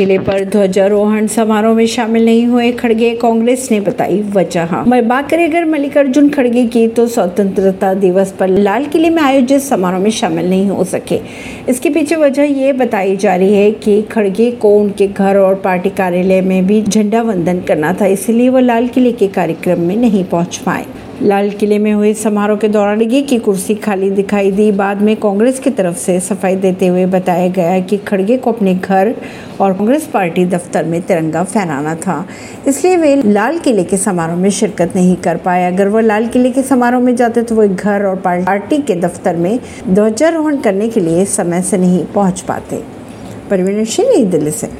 किले पर ध्वजारोहण समारोह में शामिल नहीं हुए खड़गे कांग्रेस ने बताई वजह। बात करें अगर मल्लिकार्जुन खड़गे की तो स्वतंत्रता दिवस पर लाल किले में आयोजित समारोह में शामिल नहीं हो सके। इसके पीछे वजह ये बताई जा रही है कि खड़गे को उनके घर और पार्टी कार्यालय में भी झंडा वंदन करना था, इसलिए वो लाल किले के कार्यक्रम में नहीं पहुँच पाए। लाल किले में हुए समारोह के दौरान ये की कुर्सी खाली दिखाई दी। बाद में कांग्रेस की तरफ़ से सफ़ाई देते हुए बताया गया कि खड़गे को अपने घर और कांग्रेस पार्टी दफ्तर में तिरंगा फहराना था। इसलिए वे लाल किले के समारोह में शिरकत नहीं कर पाए। अगर वह लाल किले के समारोह में जाते तो वो घर और पार्टी के दफ्तर में ध्वजारोहण करने के लिए समय से नहीं पहुँच पाते। परवीन सिंह, नई दिल्ली से।